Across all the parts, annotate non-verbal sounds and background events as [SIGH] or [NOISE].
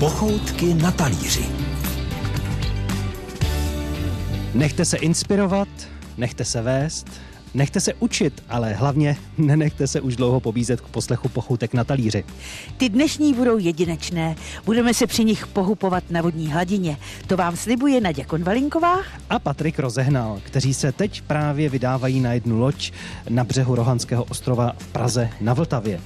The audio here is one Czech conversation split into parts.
Pochoutky na talíři. Nechte se inspirovat, nechte se vést, Nechte se učit, ale hlavně [LAUGHS] nenechte se už dlouho pobízet k poslechu pochoutek na talíři. Ty dnešní budou jedinečné. Budeme se při nich pohupovat na vodní hladině. To vám slibuje Naděja Konvalinková a Patrik Rozehnal, kteří se teď právě vydávají na jednu loď na břehu Rohanského ostrova v Praze na Vltavě.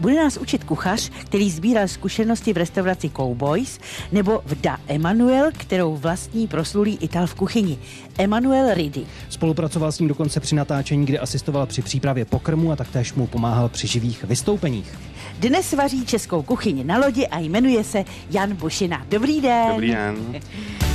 Bude nás učit kuchař, který sbíral zkušenosti v restauraci Cowboys, nebo vda Emanuel, kterou vlastní proslulý Ital v kuchyni. Emanuel Ridi. Spolupracoval s ním dokonce při natáčení, kde asistoval při přípravě pokrmu a taktéž mu pomáhal při živých vystoupeních. Dnes vaří českou kuchyni na lodi a jmenuje se Jan Bušina. Dobrý den. Dobrý den. [LAUGHS]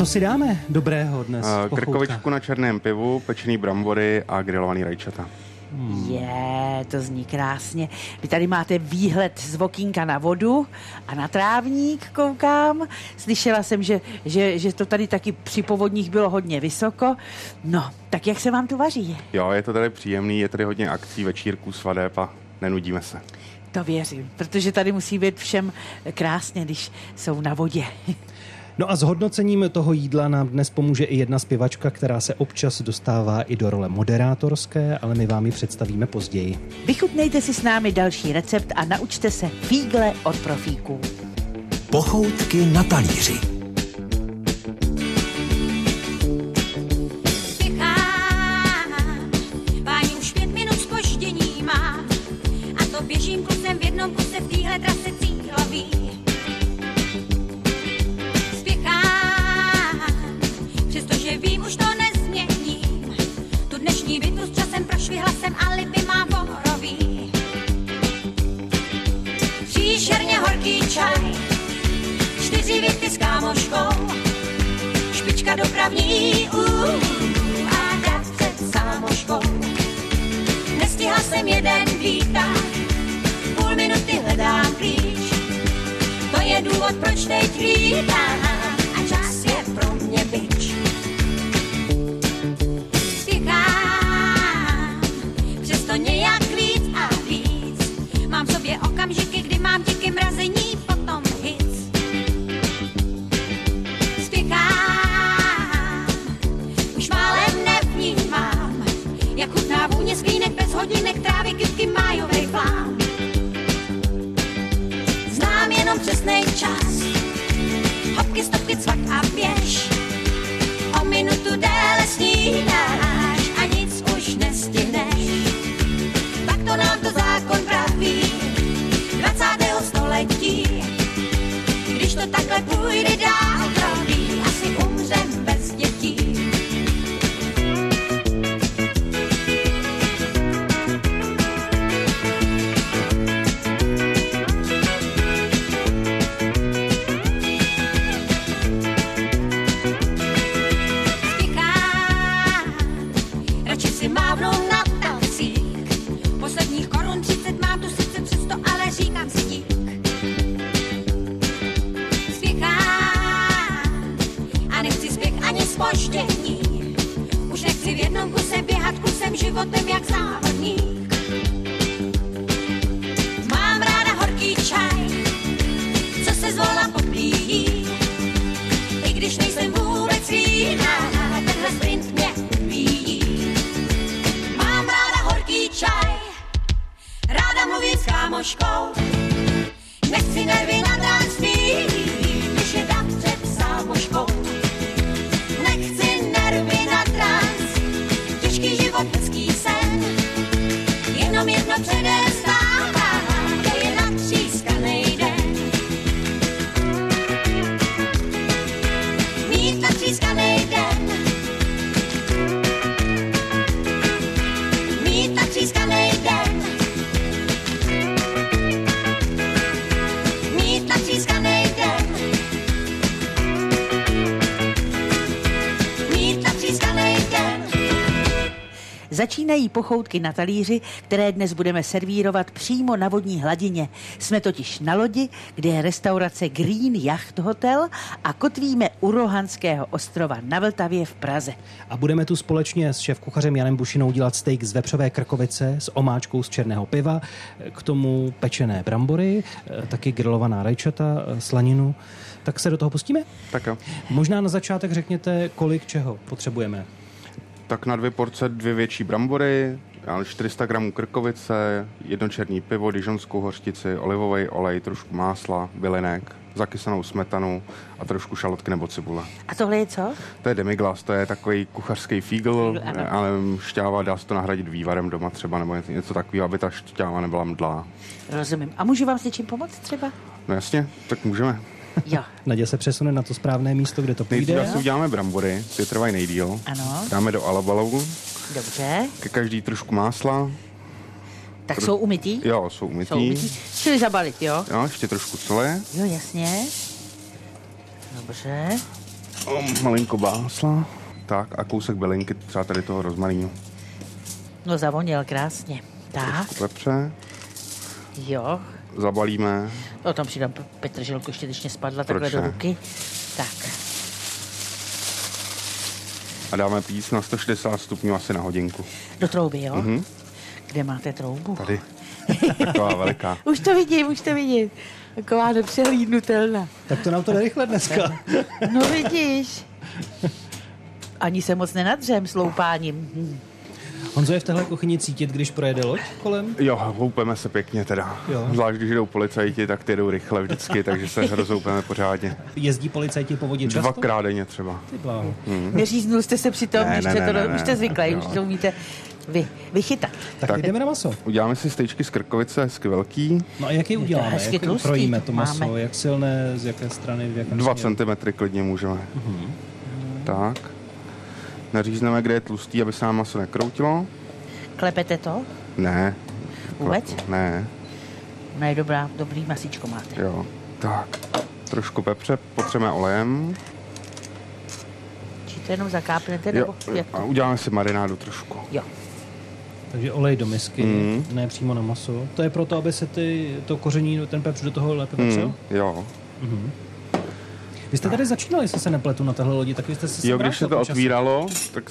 Co si dáme dobrého dnes? Uh, krkovičku na černém pivu, pečený brambory a grilovaný rajčata. Hmm. Je, to zní krásně. Vy tady máte výhled z vokínka na vodu a na trávník koukám. Slyšela jsem, že, že, že to tady taky při povodních bylo hodně vysoko. No, tak jak se vám tu vaří? Jo, je to tady příjemný, je tady hodně akcí, večírků, svadeb a nenudíme se. To věřím, protože tady musí být všem krásně, když jsou na vodě. No a s hodnocením toho jídla nám dnes pomůže i jedna zpěvačka, která se občas dostává i do role moderátorské, ale my vám ji představíme později. Vychutnejte si s námi další recept a naučte se fígle od profíků. Pochoutky na talíři. Začínají pochoutky na talíři, které dnes budeme servírovat přímo na vodní hladině. Jsme totiž na lodi, kde je restaurace Green Yacht Hotel a kotvíme u Rohanského ostrova na Vltavě v Praze. A budeme tu společně s šéf-kuchařem Janem Bušinou dělat steak z vepřové krkovice s omáčkou z černého piva, k tomu pečené brambory, eh, taky grilovaná rajčata, eh, slaninu. Tak se do toho pustíme? Tak jo. Možná na začátek řekněte, kolik čeho potřebujeme. Tak na dvě porce dvě větší brambory, já nevím, 400 gramů krkovice, jedno černý pivo, dižonskou hořtici, olivový olej, trošku másla, bylinek, zakysanou smetanu a trošku šalotky nebo cibule. A tohle je co? To je demiglas, to je takový kuchařský fígl, Fígl, ano. ale šťáva dá se to nahradit vývarem doma třeba, nebo něco- něco takového, aby ta šťáva nebyla mdlá. Rozumím. A můžu vám s něčím pomoct třeba? No jasně, tak můžeme. Jo. Nadě se přesune na to správné místo, kde to Nejdřív půjde. asi uděláme brambory, ty trvají nejdíl. Ano. Dáme do alabalu, Dobře. ke každý trošku másla. Tak jsou umytý? Jo, jsou umytý. Jsou umytý. Čili zabalit, jo? Jo, ještě trošku sole, Jo, jasně. Dobře. o, malinko básla. Tak a kousek bylinky, třeba tady toho rozmarínu. No zavoněl krásně. Tak, Pepře, jo. Zabalíme. O tom přidám p- Petržilku, ještě když mě spadla takhle Proč do ne? ruky. Tak, A dáme píc na 160 stupňů asi na hodinku. do trouby, jo? Mhm. Kde máte troubu? Tady. [LAUGHS] Taková veliká. Už to vidím, už to vidím. Taková nepřehlídnutelná. Tak to nám to rychle dneska. No vidíš. Ani se moc nenadřem sloupáním. Honzo, je v téhle kuchyni cítit, když projede loď kolem? Jo, houpeme se pěkně teda. Jo. Zvlášť, když jdou policajti, tak ty jdou rychle vždycky, [LAUGHS] takže se rozhoupeme pořádně. Jezdí policajti po vodě často? Dvakrát denně třeba. Ty bláho. Neříznul jste se při tom, Ne, když ne, jste, ne, to, ne, ne. už jste zvyklí, už to umíte vy, vychytat. Tak, Tak. jdeme na maso. Uděláme si stejčky z krkovice, hezky velký. No a jak je uděláme? hezky Jak tlustý. krojíme to maso? Máme. Jak silné, z jaké strany, v jakém 2 směru? cm klidně můžeme. Tak. Nařízneme, kde je tlustý, aby se nám maso nekroutilo. Klepete to? Ne. Vůbec? Ne, Ne, dobrá, dobrý masíčko máte. jo. Tak. Trošku pepře, potřebujeme olejem. Či to jenom zakápnete, Jo. nebo jak A to? uděláme si marinádu trošku. Jo. Takže olej do misky, Mm. ne přímo na maso. To je proto, aby se ty, to koření, ten pepř do toho lépe vepřel? Mm, jo. Vy jste tady začínali, jestli se nepletu na téhle lodi, tak vy jste se sem Jo, když se to otvíralo, tak,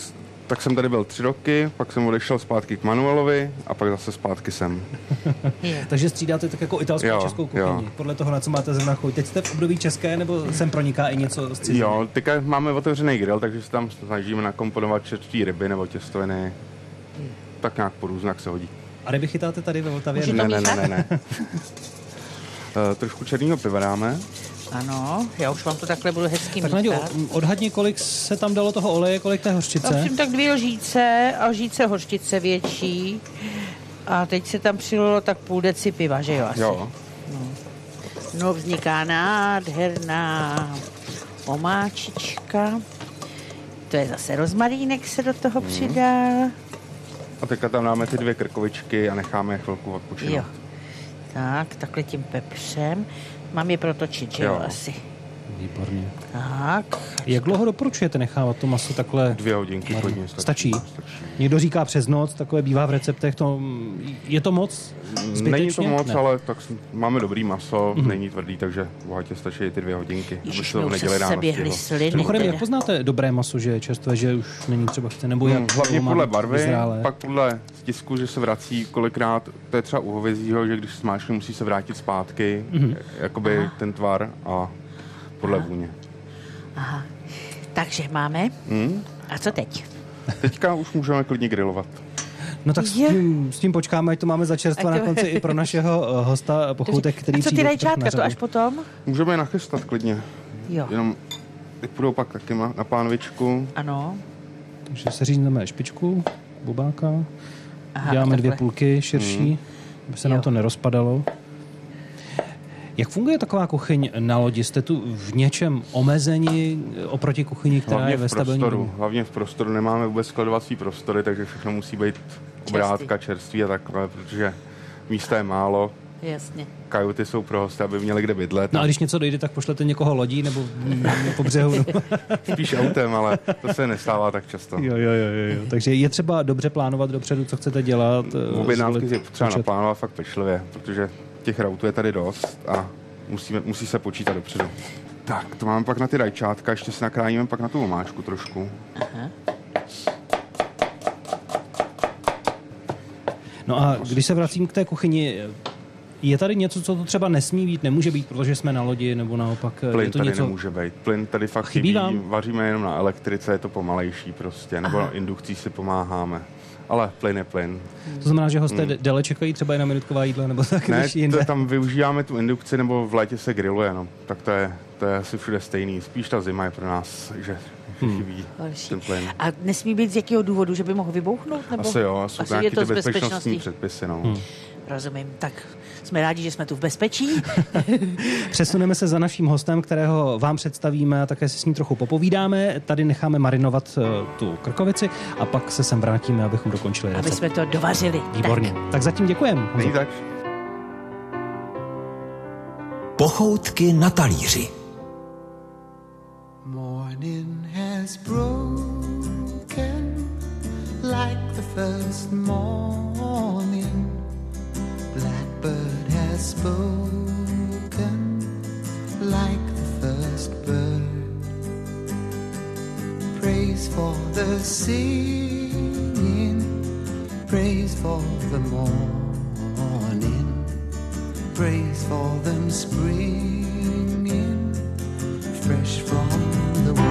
tak jsem tady byl tři roky, pak jsem odešel zpátky k Manuelovi a pak zase zpátky sem. [LAUGHS] Takže střídáte tak jako italskou a Jo, českou kuchyni. jo. Podle toho, na co máte zrovna chuť. Teď jste v období české, nebo sem proniká i něco z ciziny? Jo, teďka máme otevřený grill, takže se tam snažíme nakomponovat čerstvý ryby nebo těstoviny. Tak nějak po různu, jak se hodí. A ryby chytáte tady ve Vltavě? Ne, ne, ne, ne, [LAUGHS] ne. Eh, trošku černého piva dáme. Ano, já už vám to takhle budu hezky Tak Naďo, odhadni, kolik se tam dalo toho oleje, kolik té hořčice. Ovšem tak dvě lžíce a lžíce hořčice větší. A teď se tam přililo tak půl deci piva, že jo? Asi. Jo. No vzniká nádherná omáčička. To je zase rozmarínek se do toho Mhm. přidá. A teďka tam dáme ty dvě krkovičky a necháme je chvilku odpočinout. Jo. Tak, takhle tím pepřem. Mám je protočit, že jo, Jo. asi. Výborně. Tak. Jak dlouho doporučujete nechávat to maso takhle? Dvě hodinky klidně Stačí? stačí. Někdo říká přes noc, takové bývá v receptech, to, je to moc? Zbytečně? Není to moc, Ne. ale tak máme dobrý maso, není tvrdý, takže bohatě stačí i ty dvě hodinky. aby Ježiš, to už neděli se ráno běhly sliny. Mimochodem, jak poznáte dobré maso, že je čerstvé, že už není třeba chce, nebo jak Hmm, hlavně podle barvy, vyzrálé? pak podle stisku, že se vrací kolikrát, to je třeba u hovězího, že když smáčkne, musí se vrátit zpátky, Mhm. jakoby ten tvar a podle vůně. Aha. Takže máme. Hmm? A co teď? Teďka už můžeme klidně grilovat. No tak s tím, s tím počkáme, ať to máme za čerstva Ať na konci i pro našeho eh, hosta pochoutek, který a co ty rajčátka, to až potom? Můžeme je nachystat klidně, Jo. jenom ty půjdou pak taky na na pánvičku. Ano. Takže se řízneme špičku, bubáka, Aha, děláme dvě půlky širší, aby se nám Jo. to nerozpadalo. Jak funguje taková kuchyň na lodi? Jste tu v něčem omezení oproti kuchyni, která Hlavně je ve stabilním prostoru. Hlavně v prostoru nemáme vůbec skladovací prostory, takže všechno musí být obrátka, čerství a takhle, protože místa je málo, Jasně. Kajuty jsou pro hosty, aby měli kde bydlet. No a když něco dojde, tak pošlete někoho lodí nebo [LAUGHS] po břehu. Spíš autem, ale to se nestává tak často. jo, jo, jo, jo, jo. Takže je třeba dobře plánovat dopředu, co chcete dělat. eh, Objednávky je potřeba naplánovat fakt pečlivě, protože těch routů je tady dost a musíme, musí se počítat dopředu. Tak, to máme pak na ty rajčátka, ještě si nakrájíme pak na tu omáčku trošku. No a když se vracím k té kuchyni, je tady něco, co to třeba nesmí být, nemůže být, protože jsme na lodi, nebo naopak Plyn je to tady něco... nemůže být. Plyn tady fakt Chybí chybí, vám? vaříme jenom na elektrice, je to pomalejší prostě, nebo na indukcí si pomáháme. Ale plyn je plyn. To znamená, že hosté hmm. déle čekají třeba i na minutková jídla, nebo tak, Ne, než jinde. to, tam využíváme tu indukci, nebo v létě se grilluje, no. Tak to je, to je asi všude stejný. Spíš ta zima je pro nás, že Hmm. chybí Horší. ten plyn. A nesmí být z jakého důvodu, že by mohl vybouchnout? Nebo? Asi jo, jsou Asi nějaké to ty bezpečnostní předpisy, no. Hmm. Rozumím. Tak jsme rádi, že jsme tu v bezpečí. [LAUGHS] Přesuneme se za naším hostem, kterého vám představíme a také si s ním trochu popovídáme. Tady necháme marinovat eh, tu krkovici a pak se sem vrátíme, abychom dokončili aby recept. jsme to dovařili. Výborně. Tak. Tak zatím děkujeme. Tak? Pochoutky na talíři. Morning has broken like the first morning. Spoken like the first bird. Praise for the singing, praise for the morning, praise for them springing fresh from the world.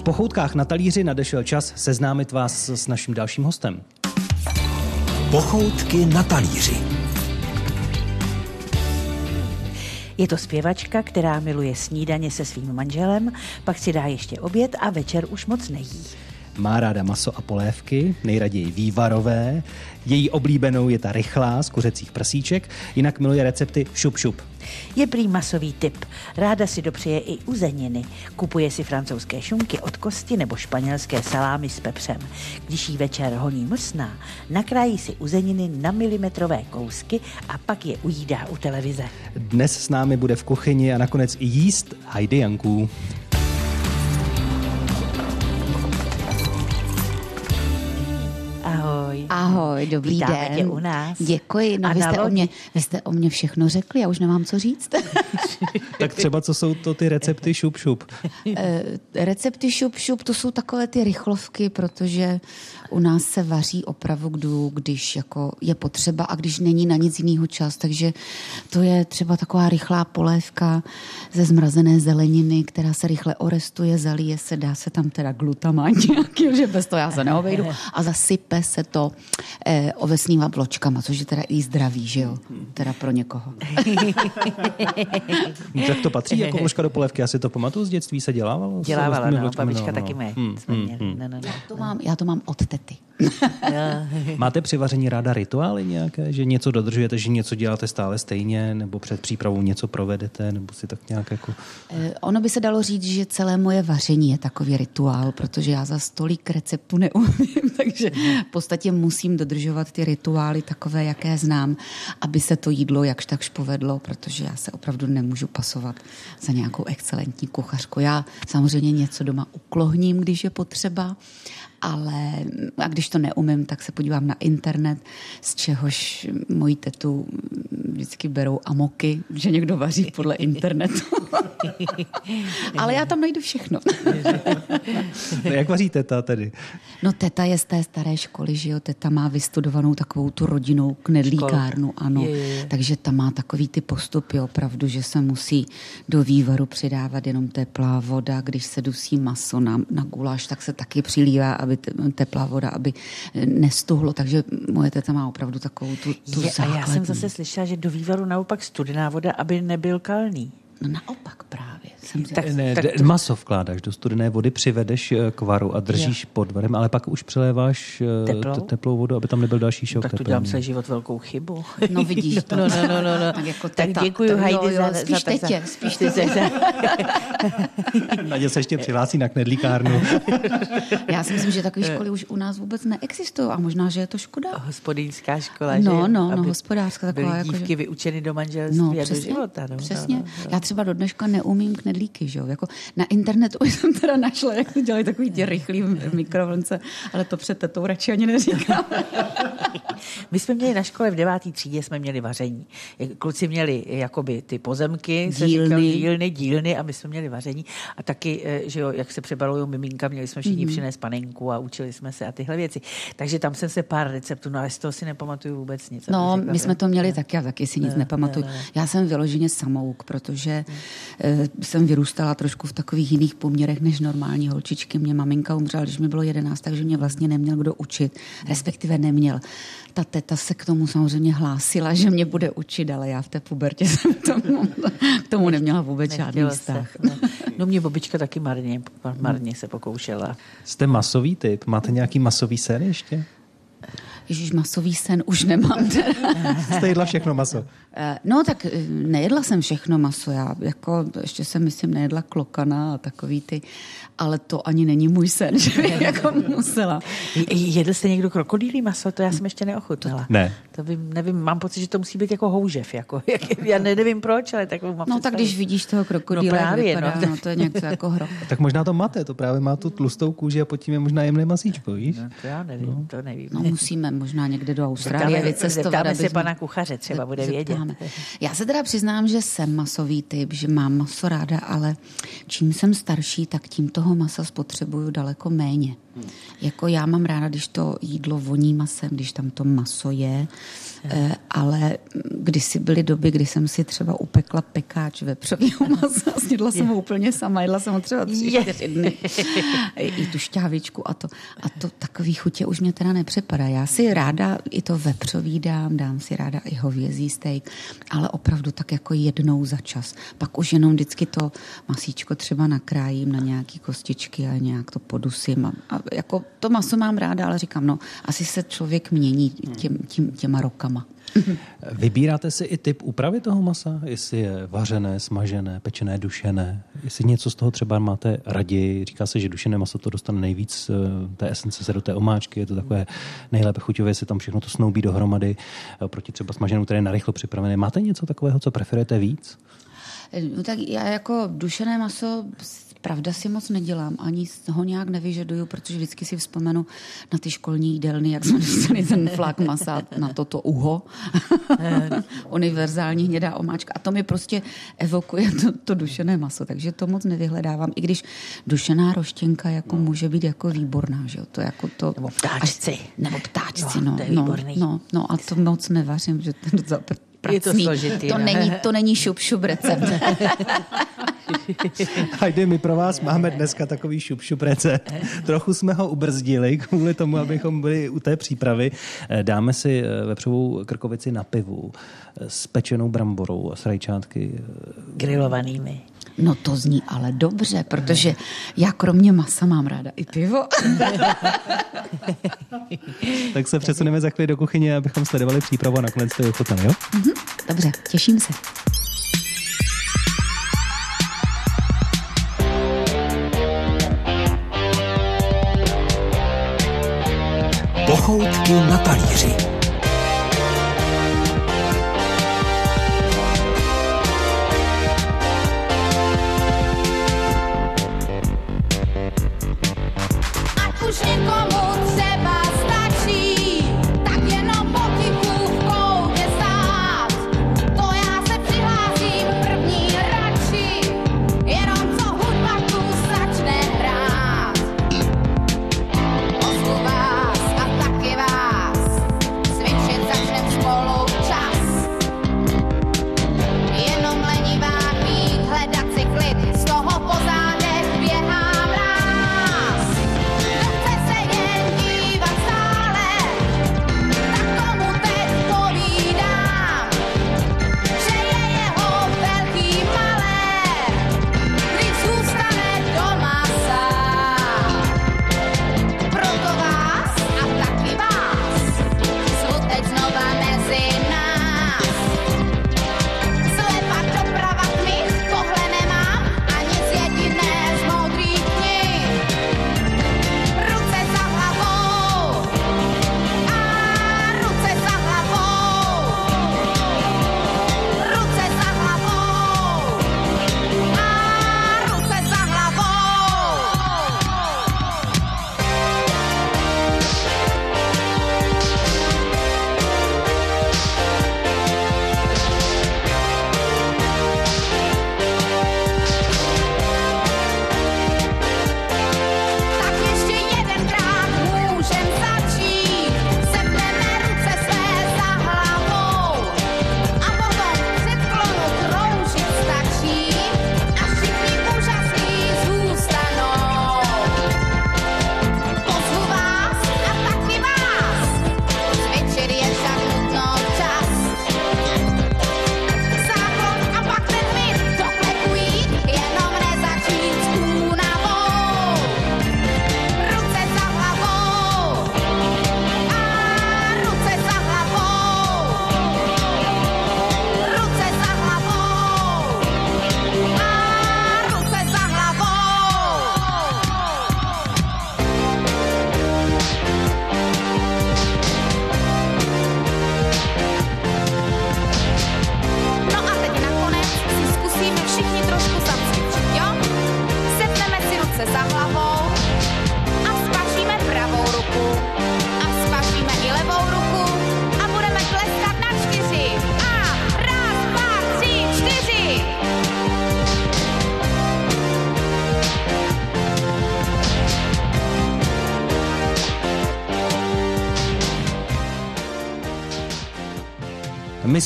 V pochoutkách na talíři nadešel čas seznámit vás s naším dalším hostem. Pochoutky na talíři. Je to zpěvačka, která miluje snídaně se svým manželem, pak si dá ještě oběd a večer už moc nejí. Má ráda maso a polévky, nejraději vývarové. Její oblíbenou je ta rychlá z kuřecích prsíček, jinak miluje recepty šup šup. Je prý masový typ. Ráda si dopřeje i uzeniny. Kupuje si francouzské šunky od kosti nebo španělské salámy s pepřem. Když jí večer honí mlsná, nakrájí si uzeniny na milimetrové kousky a pak je ujídá u televize. Dnes s námi bude v kuchyni a nakonec i jíst Heidi Janků. Ahoj, dobrý Vítáme den. tě u nás. Děkuji, no A vy jste, o mě, vy jste o mě všechno řekli, já už nemám co říct. [LAUGHS] Tak třeba co jsou to ty recepty šup šup. Eh, Recepty šup šup, to jsou takové ty rychlovky, protože u nás se vaří opravdu, když jako je potřeba a když není na nic jiného čas, takže to je třeba taková rychlá polévka ze zmrazené zeleniny, která se rychle orestuje, zalije se, dá se tam teda glutamát [LAUGHS] nějaký, že bez toho já se neobejdu [LAUGHS] a zasype se to eh, ovesnýma vločkama, což je teda i zdravý, že jo, teda pro někoho. [LAUGHS] No, tak to patří jako vložka do polévky. Já si to pamatuju z dětství, se dělávalo? s Dělávala, no, babička no, taky no. mé. Hmm, hmm, hmm. No, no, no. To mám, já to mám od tety. [LAUGHS] Máte při vaření ráda rituály nějaké, že něco dodržujete, že něco děláte stále stejně, nebo před přípravou něco provedete, nebo si tak nějak jako... Eh, Ono by se dalo říct, že celé moje vaření je takový rituál, protože já za stolik receptů neumím, [LAUGHS] takže v podstatě musím dodržovat ty rituály takové, jaké znám, aby se to jídlo jakž takž povedlo, protože já se opravdu nemůžu pasovat za nějakou excelentní kuchařku. Já samozřejmě něco doma uklohním, když je potřeba, ale a když to neumím, tak se podívám na internet, z čehož moji tetu vždycky berou amoky, že někdo vaří podle internetu. [LAUGHS] ale já tam najdu všechno. No, jak vaří teta tedy? No teta je z té staré školy, že jo, teta má vystudovanou takovou tu rodinnou knedlíkárnu, ano. Je, je. Takže ta má takový ty postupy opravdu, že se musí do vývaru přidávat jenom teplá voda, když se dusí maso na, na guláš, tak se taky přilívá, aby te, teplá voda, aby nestuhlo, takže moje teta má opravdu takovou tu, tu Je, a já jsem zase slyšela, že do vývaru naopak studená voda, aby nebyl kalný. No naopak právě. Jsem Tak- Ne, tak to- maso vkládáš do studené vody, přivedeš eh, k varu a držíš pod varem, ale pak už přiléváš eh, Teplou? teplou vodu, aby tam nebyl další šok. Tak to dělám celý život velkou chybu. No vidíš [LAUGHS] to. No, no, no, no, no. Tak jako tak teta, děkuji to jo, Heidi jo, za, spíš za, tetě, za, spíš za, za, [LAUGHS] [LAUGHS] Nadě se ještě přihlásí na knedlíkárnu. Já si myslím, že takové školy už u nás vůbec neexistují a možná, že je to škoda. hospodyňská škola, No, že jo? no, no, Aby hospodářská taková, Byly jako, dívky že- vyučeny do manželství No, a do přesně, života. No, přesně. No, no. Já třeba do dneška neumím knedlíky, že jo? Jako na internetu [LAUGHS] jsem teda našla, jak to dělají takový ty rychlý mikrovlnce, ale to před tetou radši ani neříkám. My jsme měli na škole v devátý třídě jsme měli vaření. Kluci měli jakoby ty pozemky, Dílny. Říkal, dílny, dílny a my jsme měli vaření. A taky, eh, že jo, jak se přebalují miminka, měli jsme všichni mm-hmm. přinést panenku a učili jsme se a tyhle věci. Takže tam jsem se pár receptů, no ale z toho si nepamatuju vůbec nic. No, řekla, my jsme to měli taky, já taky si nic Ne, nepamatuju. ne, ne. Já jsem vyloženě samouk, protože eh, jsem vyrůstala trošku v takových jiných poměrech než normální holčičky. Mě maminka umřela, když mi bylo jedenáct, takže mě vlastně neměl kdo učit, respektive neměl. Ta teta se k tomu samozřejmě hlásila, že mě bude učit, ale já v té pubertě [LAUGHS] jsem tomu, k tomu neměla vůbec žádný Nechtělo se, vztah. no. no mě babička taky marně, marně se pokoušela. Jste masový typ? Máte nějaký masový sen ještě? Ježíš, masový sen už nemám. [LAUGHS] Jste jedla všechno maso. Eh, No tak eh, nejedla jsem všechno maso, já jako ještě jsem myslím nejedla klokana a takový ty, ale to ani není můj sen, [LAUGHS] že bych jako musela. Jedl jste někdo krokodýlí maso? To já jsem ještě neochutnala. Ne. To vím, nevím, mám pocit, že to musí být jako houžev. Jako, [LAUGHS] jak, já ne- nevím proč, ale takovou mám No tak představu. když vidíš toho krokodýla, No právě, vypadá, no. no. to je něco jako hrob. Tak možná to máte, to právě má tu tlustou kůži a pod tím je možná jemné masíčko, víš? No, to já nevím, no. to nevím. No musíme možná někde do Austrálie Zeptáme, vycestovat. zeptáme se pana kuchaře, třeba bude vědět. Zeptáme. Já se teda přiznám, že jsem masový typ, že mám maso ráda, ale čím jsem starší, tak tím toho masa spotřebuju daleko méně. Jako já mám ráda, když to jídlo voní masem, když tam to maso je, eh, ale kdysi byly doby, kdy jsem si třeba upekla pekáč vepřového [LAUGHS] masa, snědla jsem ho úplně sama, jedla jsem ho třeba tři, čtyři dny. [LAUGHS] I tu šťávičku a to. A to takový chutě už mě teda nepřepadá. Já si ráda i to vepřový dám, dám si ráda i hovězí steak, ale opravdu tak jako jednou za čas. Pak už jenom vždycky to masíčko třeba nakrájím na nějaký kostičky a nějak to podusím. A, a jako to maso mám ráda, ale říkám, no, asi se člověk mění těm, tím, těma rokama. [LAUGHS] Vybíráte si i typ úpravy toho masa? Jestli je vařené, smažené, pečené, dušené? Jestli něco z toho třeba máte raději? Říká se, že dušené maso to dostane nejvíc eh, té esence se do té omáčky, je to takové nejlépe chuťové, se tam všechno to snoubí dohromady, eh, proti třeba smaženému, které je narychlo připravené. Máte něco takového, co preferujete víc? No tak já jako dušené maso pravda si moc nedělám, ani ho nějak nevyžaduju, protože vždycky si vzpomenu na ty školní jídelny, jak jsme dostali ten flak masa na toto uho. [LAUGHS] Univerzální hnědá omáčka. A to mi prostě evokuje to, to dušené maso, takže to moc nevyhledávám. I když dušená roštěnka jako no. může být jako výborná, že jo? To jako to... Nebo ptáčci. Až, nebo ptáčci, no. to je no, výborný. no, no, a to moc nevařím, že ten zapr- Je to pracný. složitý, to, no. není, to není šup šup recept. [LAUGHS] Hajde, my pro vás máme dneska takový šup šup recept. [LAUGHS] Trochu jsme ho ubrzdili kvůli tomu, [LAUGHS] abychom byli u té přípravy. Eh, Dáme si eh, vepřovou krkovici na pivu eh, s pečenou bramborou a s rajčátky. Grilovanými. No to zní ale dobře, protože já kromě masa mám ráda i pivo. [LAUGHS] Tak se přesuneme za chvíli do kuchyně, abychom sledovali přípravu a nakonec to ochutnali, jo? Dobře, těším se. Pochoutky na talíři.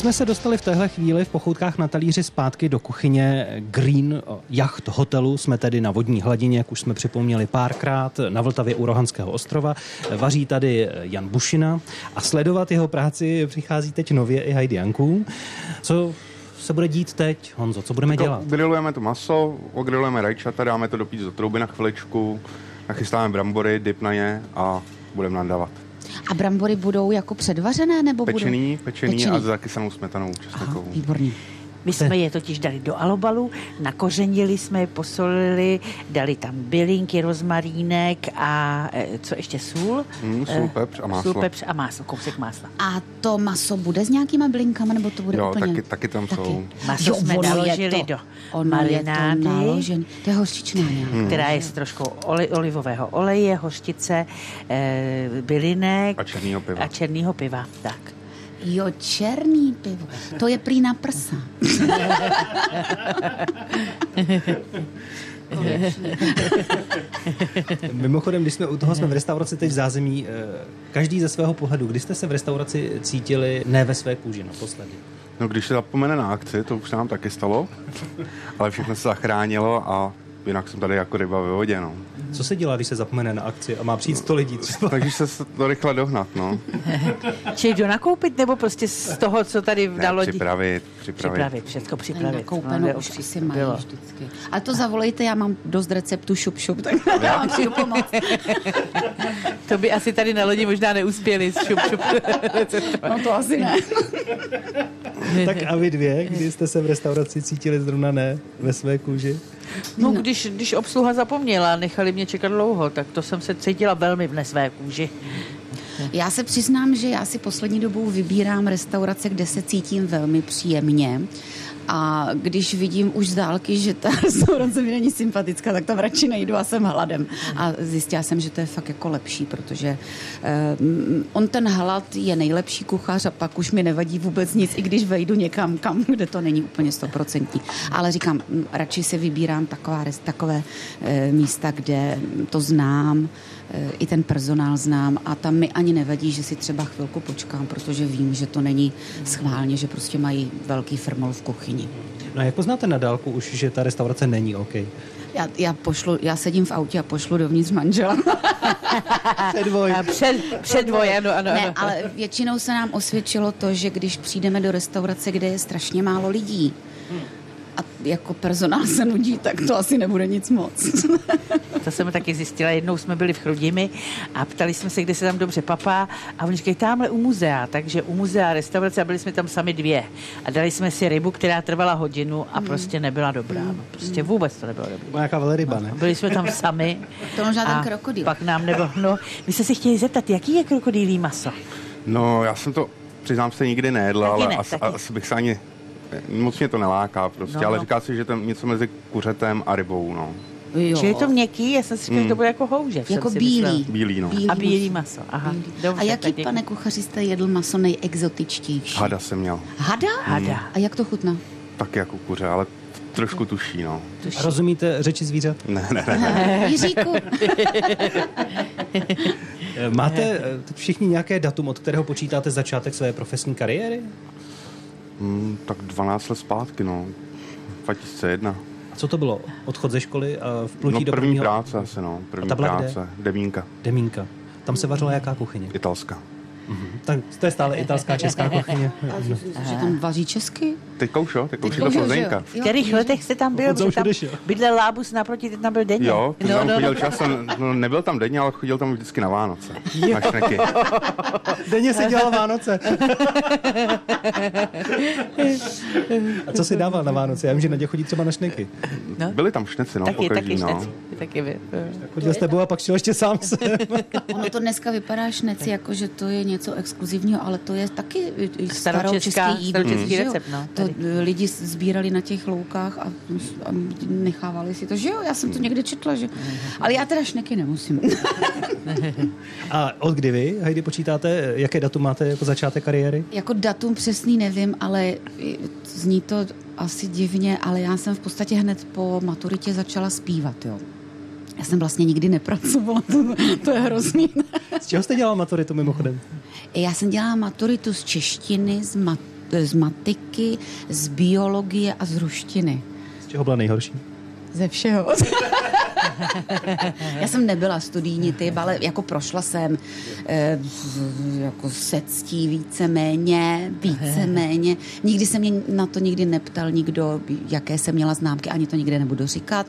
Jsme se dostali v téhle chvíli v pochoutkách na talíři zpátky do kuchyně Green Yacht hotelu. Jsme tedy na vodní hladině, jak už jsme připomněli párkrát, na Vltavě u Rohanského ostrova. Vaří tady Jan Bušina a sledovat jeho práci přichází teď nově i Heidi Janků. Co se bude dít teď, Honzo? Co budeme dělat? Grilujeme to maso, ogrilujeme rajčata, dáme to do píc do trouby na chviličku, nachystáme brambory, dip na ně a budeme nadávat. A brambory budou jako předvařené nebo Pečený, budou? pečený, a s zakysanou smetanou Aha, česnekovou. výborně. My jsme je totiž dali do alobalu, nakořenili jsme je, posolili, dali tam bylinky, rozmarínek a eh, co ještě, sůl? Hmm, sůl, pepř a máslo. Sůl, pepř a máslo, kousek másla. A to maso bude s nějakýma blinkama, nebo to bude Jo, úplně... taky, taky tam jsou. Maso jsme ono je naložili to, do marinády. Je to naložen, to je hořčičná. Hmm. která je s troškou oli, olivového oleje, hořčice, e, bylinek A černýho piva. A černýho piva, tak. Jo, černý pivo. To je prý na prsa. [LAUGHS] Mimochodem, když jsme u toho jsme v restauraci teď v zázemí, eh, každý ze svého pohledu, kdy jste se v restauraci cítili ne ve své kůži naposledy? No, když se zapomene na akci, to už se nám taky stalo, ale všechno se zachránilo a jinak jsem tady jako ryba ve vodě, no. Co se dělá, když se zapomene na akci a má přijít 100 lidí třeba? Takže se to rychle dohnat, no. [LAUGHS] Čili do nakoupit, nebo prostě z toho, co tady Ne, na lodi? připravit, připravit. Připravit, všechno připravit. Nakoupenou No, už asi mají bylo. vždycky. Ale to zavolejte, já mám dost receptů šup šup, tak vám přijdu pomoct. [LAUGHS] To by asi tady na lodi možná neuspěli. Šup, šup. [LAUGHS] No to asi ne. tak a vy dvě, kdy jste se v restauraci cítili zrovna ne ve své kůži? No, když, když obsluha zapomněla, nechali mě čekat dlouho, tak to jsem se cítila velmi v nesvé kůži. Já se přiznám, že já si poslední dobou vybírám restaurace, kde se cítím velmi příjemně. A když vidím už z dálky, že ta [LAUGHS] restaurace mi není sympatická, tak tam radši nejdu a jsem hladem. A zjistila jsem, že to je fakt jako lepší, protože um, on ten hlad je nejlepší kuchař a pak už mi nevadí vůbec nic, i když vejdu někam, kam, kde to není úplně stoprocentní. Ale říkám, radši si vybírám taková, takové e, místa, kde to znám, i ten personál znám a tam mi ani nevadí, že si třeba chvilku počkám, protože vím, že to není schválně, že prostě mají velký firmol v kuchyni. No a jak poznáte na dálku už, že ta restaurace není OK? Já, já, pošlu, já sedím v autě a pošlu dovnitř manžela. [LAUGHS] Předvoj. A před, předvoj, ano, ano, Ne, ano. ale většinou se nám osvědčilo to, že když přijdeme do restaurace, kde je strašně málo lidí, jako personál se nudí, tak to asi nebude nic moc. [LAUGHS] To jsem taky zjistila. Jednou jsme byli v Chrudimi a ptali jsme se, kde se tam dobře papá. A oni říkají, tamhle u muzea. Takže u muzea restaurace a byli jsme tam sami dvě. A dali jsme si rybu, která trvala hodinu a prostě nebyla dobrá. No, prostě vůbec to nebylo dobré. Nějaká velryba, ne? Byli jsme tam sami. [LAUGHS] To možná ten krokodýl. Pak nám nebylo. No, my jsme se chtěli zeptat, jaký je krokodýlí maso? No, já jsem to, přiznám se, nikdy nejedl, Taky ale ne, asi, asi bych se ani, moc mě to neláká prostě, No, ale no. říká si, že to je něco mezi kuřetem a rybou, no. Jo. Čili je to měkký? Já jsem si říkala, že to bude jako houže. jsem jako si bílý. myslela. Bílý, no. A bílý maso. Aha. Bílý. Dobře, a jaký, tak pane kuchaři, jste jedl maso nejexotičtější? Hada jsem měl, Hada? Hada. A jak to chutná? taky jako kuře, ale trošku tuší, no. A rozumíte řeči zvířat? Ne, ne, ne, ne. [LAUGHS] Jiříku, [LAUGHS] Máte eh, všichni nějaké datum, od kterého počítáte začátek své profesní kariéry? Hmm, tak 12 let zpátky, no. 2001. A co to bylo? Odchod ze školy a v plutí No do první prvního... práce asi, no. První ta byla kde? práce. Demínka, Demínka. Tam se vařila jaká kuchyně? italská. Tak to je stále italská, česká kuchyně. že tam vaří česky? Teďka už jo, teďka už je to jo, Plzeňka. jo. V kterých letech jste tam byl? Tam bydlel Lábus naproti, teď tam byl denně. Jo, no, tam no, chodil no. časem, no, nebyl tam denně, ale chodil tam vždycky na Vánoce. Na šneky. [LAUGHS] Denně si dělal Vánoce. A co si dával na Vánoce? Já vím, že Nadě chodí třeba na šneky. No. Byli tam šneci, no, Taky, pokaždý, taky no. šnec. Taky by. Chodil s tebou a pak šel ještě sám se. [LAUGHS] Ono to dneska vypadá šneci, jako že to je něco exkluzivního, ale to je taky staročeský jídlo. staročeský jo? recept, no, To tady. lidi sbírali na těch loukách a, a nechávali si to, že jo, já jsem to někde četla, že... Ale já teda šneky nemusím. [LAUGHS] A od kdy vy, Heidi, počítáte, jaké datum máte jako začátek kariéry? jako datum přesný nevím, ale zní to asi divně, ale já jsem v podstatě hned po maturitě začala zpívat, jo. Já jsem vlastně nikdy nepracovala, to, to je hrozný. Z čeho jste dělal maturitu mimochodem? Já jsem dělala maturitu z češtiny, z, mat, z matiky, z biologie a z ruštiny. Z čeho byla nejhorší? Ze všeho. [LAUGHS] Já jsem nebyla studijní typ, ale jako prošla jsem eh, jako se ctí víceméně, víceméně. Nikdy se mě na to nikdy neptal nikdo, jaké jsem měla známky, ani to nikdy nebudu říkat,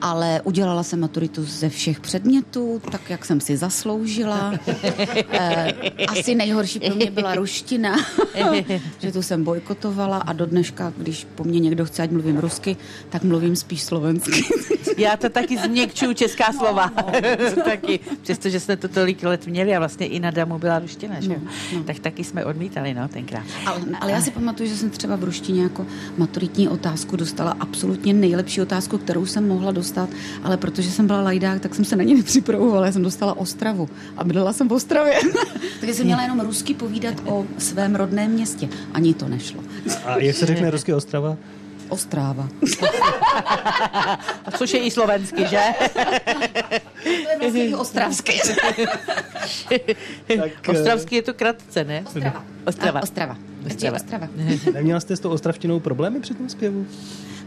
ale udělala jsem maturitu ze všech předmětů, tak jak jsem si zasloužila. Eh, asi nejhorší pro mě byla ruština, [LAUGHS] že tu jsem bojkotovala a do dneška, když po mně někdo chce, ať mluvím rusky, tak mluvím spíš slovensky. [LAUGHS] Já to taky změkčuju česká slova. [LAUGHS] To taky, přestože jsme to tolik let měli a vlastně i na Damu byla ruština, že? jo? Tak taky jsme odmítali, no, tenkrát. Ale, ale já si pamatuju, že jsem třeba v ruštině jako maturitní otázku dostala absolutně nejlepší otázku, kterou jsem mohla dostat, ale protože jsem byla lajdák, tak jsem se na ní nepřipravovala. Já jsem dostala Ostravu a bydlela jsem v Ostravě. [LAUGHS] Takže jsem měla jenom rusky povídat o svém rodném městě. Ani to nešlo. A jak se řekne rusky Ostrava? Ostráva. [LAUGHS] A což je i slovensky, že? To je vlastně i ostravský. [LAUGHS] Tak, Ostravský je to kratce, ne? Ostrava. Ostrava. A, Ostrava. Ostrava. Ostrava. [LAUGHS] Neměla jste s tou ostravštinou problémy při tom zpěvu?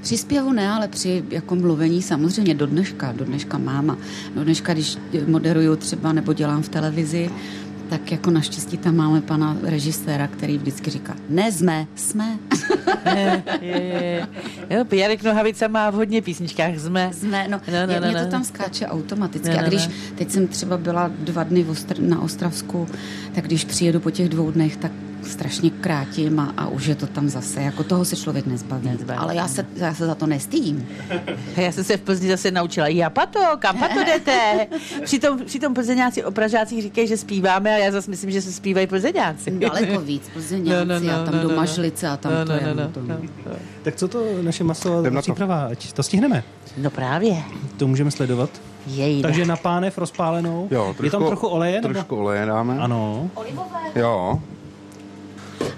Při zpěvu ne, ale při jako mluvení samozřejmě do dneška, do dneška máma. Do dneška, když moderuju třeba nebo dělám v televizi, tak jako naštěstí tam máme pana režiséra, který vždycky říká, ne jsme, jsme. [LAUGHS] Je, je, je. Jo, Jarek Nohavica má v hodně písničkách jsme. Jsme, no, No, no, no, no, mě no. to tam skáče automaticky. No, no, a když no. teď jsem třeba byla dva dny na Ostravsku, tak když přijedu po těch dvou dnech, tak strašně krátím a, a už je to tam zase. Jako toho se člověk nezbaví. Nezbaví. Ale já se, já se za to nestydím. [LAUGHS] Já jsem se v Plzni zase naučila, já pato, kam pato jdete? [LAUGHS] Přitom, přitom plzeňáci o Pražácích říkají, že zpíváme a já zase myslím, že se zpívají plzeňáci. Daleko víc, Plzeňáci No, no, no, a tam no, do no, no. Mažlice a tam No, to no, je. no, no, no, to- no, no. Tak co to naše maso příprava? Ať to stihneme. No právě. To můžeme sledovat. Jejda. Takže na pánev rozpálenou. Jo, je tam trochu oleje? Nebo? Trošku oleje dáme. Ano. Jo,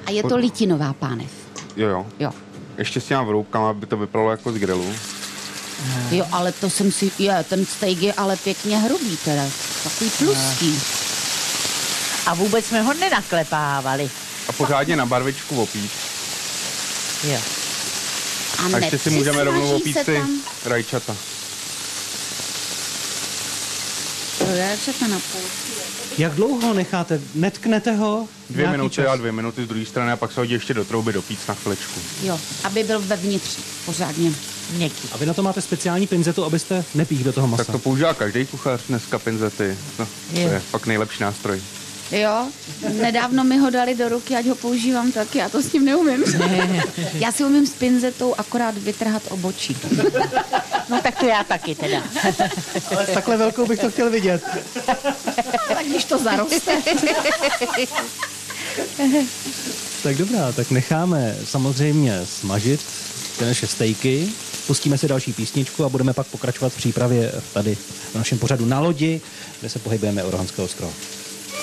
A je to litinová pánev. jo, jo. Jo. Ještě s těma vroubkama, aby to vypadalo jako z grilu. Jo, ale to jsem si, je, ten steak je ale pěkně hrubý teda. Takový tlustý. A vůbec jsme ho nenaklepávali. A pořádně na barvičku opít. Jo. A, A ještě si můžeme rovnou opít ty rajčata na půl. Jak dlouho necháte? Netknete ho? Dvě Nějaký minuty čas? a dvě minuty z druhé strany a pak se hodí ještě do trouby do píc na chviličku. Jo, aby byl vevnitř pořádně. Měkký. A vy na to máte speciální pinzetu, abyste nepích do toho masa. Tak to používá každý kuchař dneska pinzety. No, to Je. je fakt nejlepší nástroj. Jo, nedávno mi ho dali do ruky, ať ho používám taky, já to s tím neumím. já si umím s pinzetou akorát vytrhat obočí. No tak to já taky teda. Ale s takhle velkou bych to chtěl vidět. tak když to zaroste. Tak dobrá, tak necháme samozřejmě smažit ty naše stejky, pustíme si další písničku a budeme pak pokračovat v přípravě tady v našem pořadu na lodi, kde se pohybujeme u Rohanského ostrova.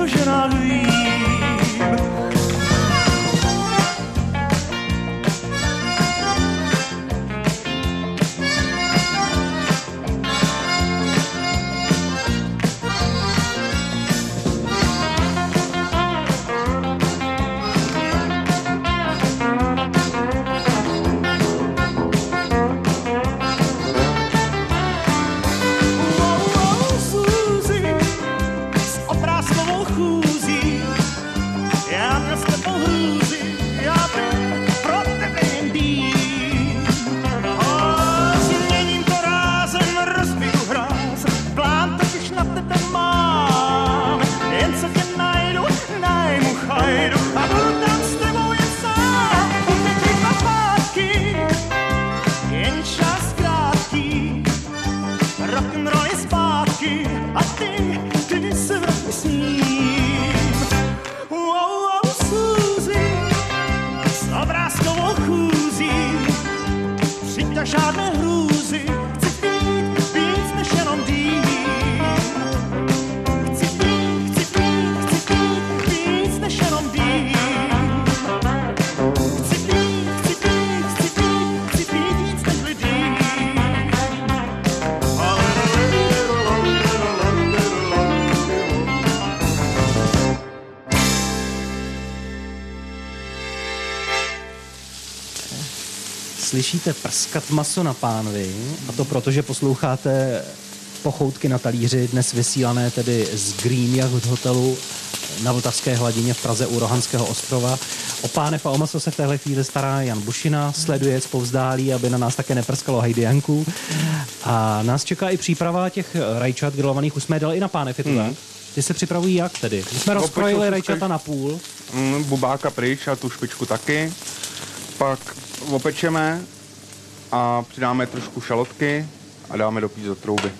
co žena vím. a Slyšíte prskat maso na pánvi a to proto, že posloucháte pochoutky na talíři, dnes vysílané tedy z Green Yacht hotelu na Vltavské hladině v Praze u Rohanského ostrova. O pánev a o maso se v téhle chvíli stará Jan Bušina, sleduje zpovzdálí, aby na nás také neprskalo hajdianku. A nás čeká i příprava těch rajčat grilovaných, už jsme je dali i na pánev, je to tak? Ty se připravují jak tedy? My jsme rozkrojili rajčata na půl. Mm, bubáka pryč a tu špičku taky. Pak opečeme a přidáme trošku šalotky a dáme do píc do trouby.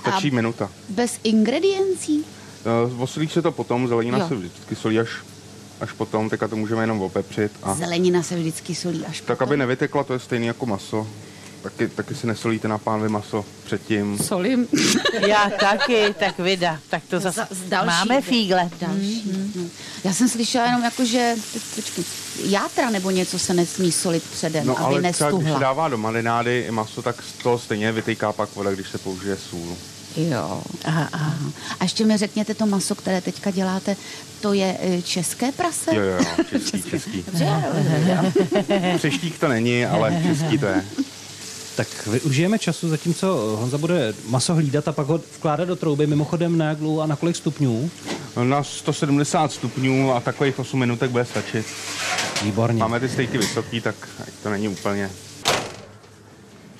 Stačí A- minuta. Bez ingrediencí? Uh, Osolí se to potom, zelenina Jo. se vždycky solí až, až potom, teďka to můžeme jenom opepřit. A Zelenina se vždycky solí až tak, aby nevytekla, to je stejný jako maso. Taky, taky si nesolíte na pánvi maso předtím. Solím. [LAUGHS] Já taky, tak vida. Tak to zase Za- z další- máme fígle. Další. Mm. Já jsem slyšela jenom jako, že počkej, játra nebo něco se nesmí solit předem, No aby ale třeba když dává do marinády i maso, tak toho stejně vytejká pak voda, když se použije sůl. Jo. Aha, aha. A ještě mi řekněte, to maso, které teďka děláte, to je e, české prase? Jo, jo, jo, český, český. [LAUGHS] Dobře, jo, jo. Přeštík to není, ale český to je. Tak využijeme času, zatímco Honza bude maso hlídat a pak ho vkládat do trouby. Mimochodem na jak dlouho a na kolik stupňů? Na 170 stupňů a takových 8 minutek bude stačit. Výborně. Máme ty stejky vysoký, tak ať to není úplně.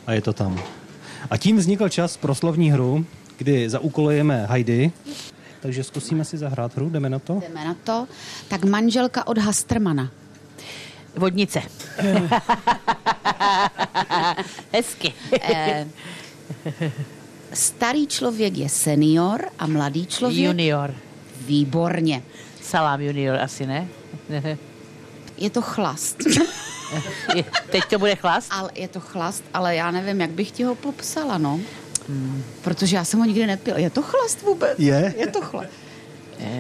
A je to tam. A tím vznikl čas pro slovní hru, kdy zaúkolujeme Heidi. Takže zkusíme si zahrát hru, jdeme na to? Jdeme na to. Tak manželka od Hastrmana. Vodnice. [LAUGHS] Hezky. Eh, starý člověk je senior a mladý člověk Junior. výborně. Salám junior asi ne? [LAUGHS] Je to chlast. Je- Teď to bude chlast? ale je to chlast, ale já nevím, jak bych ti ho popsala, no. Protože já jsem ho nikdy nepil. Je to chlast vůbec? Je? Je to chlast.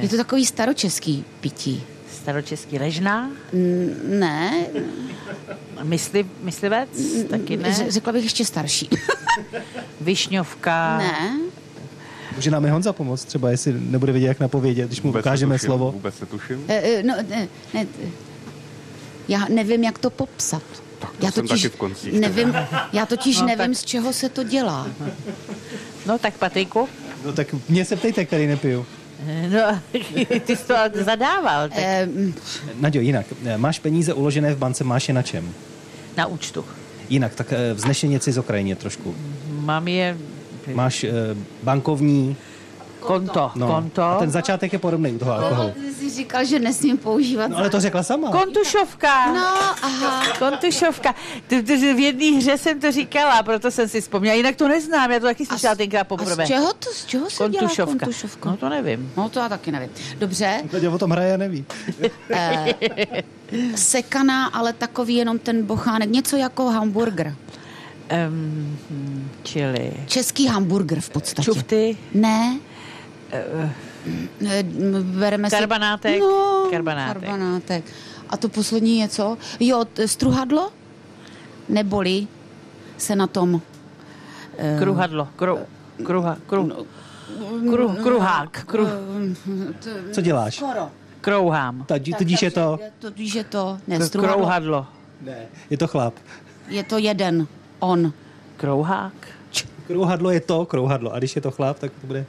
Je to takový staročeský pití. Staročeský ležná? Ne, Mysli, myslivec? Taky Ř- ne? řekla bych ještě starší. [LAUGHS] Višňovka? Ne, Může nám i Honza pomoct, třeba jestli nebude vědět, jak napovědět, když mu Vůbec ukážeme netuším, slovo. Vůbec netuším. Eh, eh, no, ne, ne, já nevím, jak to popsat. Tak to já jsem taky v koncích. nevím, já totiž No, nevím, tak- z čeho se to dělá. No tak Patriku? No tak mě se ptejte, který nepiju. [LAUGHS] No, [LAUGHS] ty jsi to zadával, tak Eh, Naďo, jinak, máš peníze uložené v bance, máš je na čem? na účtu. Jinak, tak eh, vznešeněci z Ukrajině trošku. Mám je Máš eh, bankovní, konto, no. konto. A ten začátek je podobný u toho alkoholu. ty jsi říkal, že nesmím používat. No ale to řekla sama. Kontušovka. No, aha. Kontušovka. V jedné hře jsem to říkala, proto jsem si vzpomněla. Jinak to neznám, já to taky slyšela tenkrát A poprvé. z čeho, to, z čeho se dělá Kontušovka. kontušovka? No to nevím. No to já taky nevím. Dobře, Naďo o tom hraje a neví. sekaná, ale takový jenom ten bochánek, něco jako hamburger. Um, čili Český hamburger v podstatě. čufty, Ne. Eh, m, Bereme Karbanátek. si... No, Karbanátek. karbanátek. A to poslední je co? Jo, struhadlo? Neboli se na tom... eh, kruhadlo, kru, kruha, kru, kru, kruhák, kru, Co děláš? Skoro. krouhám. Tudíž je to... Tudíž je to... Ne, struhadlo. Krouhadlo. Ne. Je to chlap. Je to jeden. On. Krouhák. Krouhadlo je to, krouhadlo. A když je to chlap, tak to bude...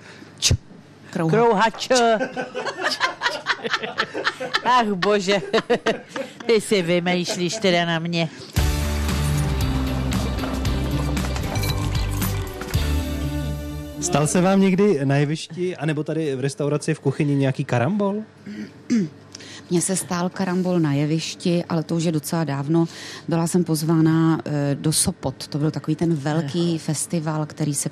Krouha. Krouhač. Ach bože. Ty si vymýšlíš teda na mě. Stal se vám někdy na jevišti, anebo tady v restauraci v kuchyni nějaký karambol? Mně se stál karambol na jevišti, ale to už je docela dávno. Byla jsem pozvána eh, do Sopot. To byl takový ten velký festival, který se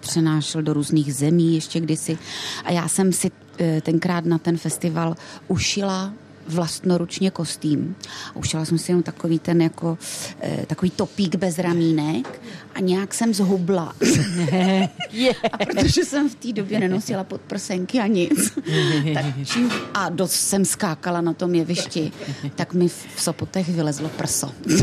přenášel do různých zemí ještě kdysi. A já jsem si eh, tenkrát na ten festival ušila vlastnoručně kostým. A ušila jsem si jenom takový ten jako, eh, takový topík bez ramínek a nějak jsem zhubla. [LAUGHS] a protože jsem v té době nenosila podprsenky a nic. tak čím, a dost jsem skákala na tom jevišti, tak mi v Sopotech vylezlo prso. [LAUGHS]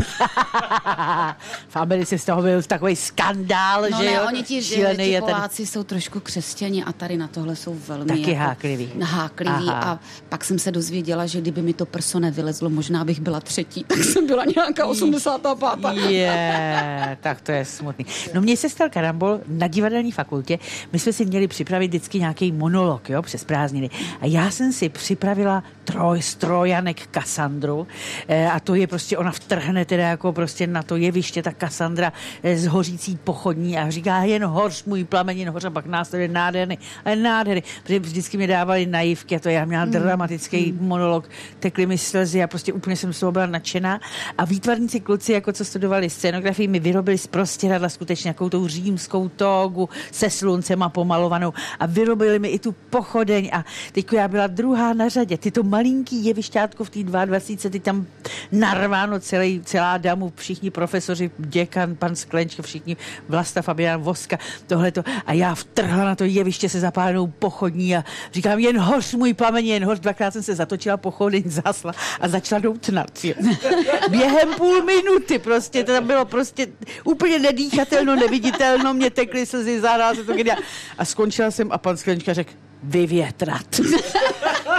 v Americe z toho byl takový skandál, No že ne, jo? oni ti, Šílený ti je ten Poláci jsou trošku křesťani a tady na tohle jsou velmi Taky jako hákliví. hákliví Aha. a pak jsem se dozvěděla, že kdyby mi to prso nevylezlo, možná bych byla třetí, [LAUGHS] tak jsem byla nějaká 85. Je, [LAUGHS] tak to je smutný. No mně se stal karambol na divadelní fakultě. My jsme si měli připravit vždycky nějaký monolog, jo, přes prázdniny. A já jsem si připravila troj, strojanek Kassandru e, a to je prostě, ona vtrhne teda jako prostě na to jeviště, ta Kassandra e, z hořící pochodní a říká jen hoř, můj plamen, jen hoř a pak následuje nádherný, ale nádherný, protože vždycky mě dávali naivky a to já měla dramatický monolog, tekly mi slzy a prostě úplně jsem z toho byla nadšená a výtvarníci kluci, jako co studovali scenografii, mi vyrobili z prostěradla skutečně nějakou tou římskou tógu se sluncem a pomalovanou a vyrobili mi i tu pochodeň a teď já byla druhá na řadě. Ty to malinký jevišťátko v té 22, ty tam narváno celý, celá damu, všichni profesoři, děkan, pan Sklenčka, všichni, Vlasta, Fabián, Voska, tohleto. A já vtrhla na to jeviště se zapálenou pochodní a říkám, jen hoř, můj plamen, jen hoř. Dvakrát jsem se zatočila, pochodeň zasla a začala doutnat. Jo. [LAUGHS] Během půl minuty prostě, to tam bylo prostě úplně nedýchatelno, neviditelno, mě tekly slzy, zahrál se to geniál. A skončila jsem a pan Sklenčka řekl, vyvětrat. [LAUGHS]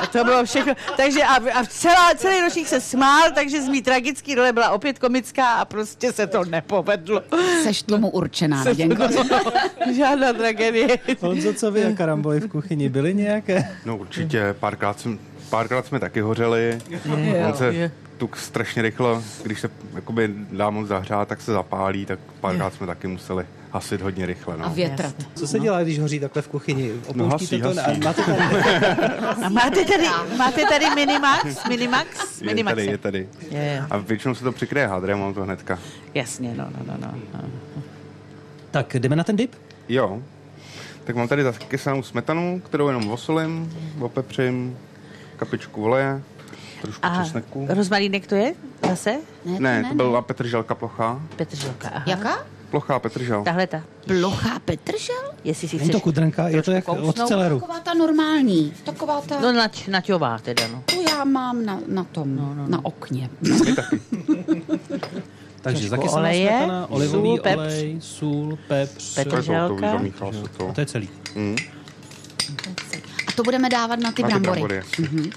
A to bylo všechno. Takže a, a celá, celý ročník se smál, takže z mý tragický role byla opět komická a prostě se to nepovedlo. Seš tomu určená, Raděnko. Žádná tragédie. Honzo, co vy a karamboly v kuchyni byly nějaké? No určitě, párkrát, jsem, párkrát jsme taky hořeli. On se tuk strašně rychle, když se jakoby dá moc zahřát, tak se zapálí, tak párkrát jsme taky museli hasit hodně rychle. No. A větrat. Co se dělá, když hoří takhle v kuchyni? Opouštíte hasí, to? hasí. A máte tady... A máte tady, [LAUGHS] máte tady Minimax? Minimax? Je Minimax. tady, je tady. Je, A většinou se to přikryje hadrem, mám to hnedka. jasně, no, no, no, no. no. Tak jdeme na ten dip? Jo. Tak mám tady zakysanou smetanu, kterou jenom osolím, opepřím, kapičku oleje, trošku A česneku. rozmarínek to je zase? Ne, to byla petrželka plochá. Petrželka, aha. Jaká? Plochá petržel. Tahle ta. Plochá petržel? Jestli si Není to chceš... kudrnka, je to jak od celeru. Taková ta normální. Taková ta... No nať, naťová teda, no. Tu já mám na, na tom, no, no, na okně. My taky. [LAUGHS] Takže zakysaná oleje, smetana, olivový sůl, pepř. olej, sůl, pepř. Petr- To je to, to Petrželka. to. A to je celý. A to budeme dávat na ty Na ty brambory. brambory, jasně.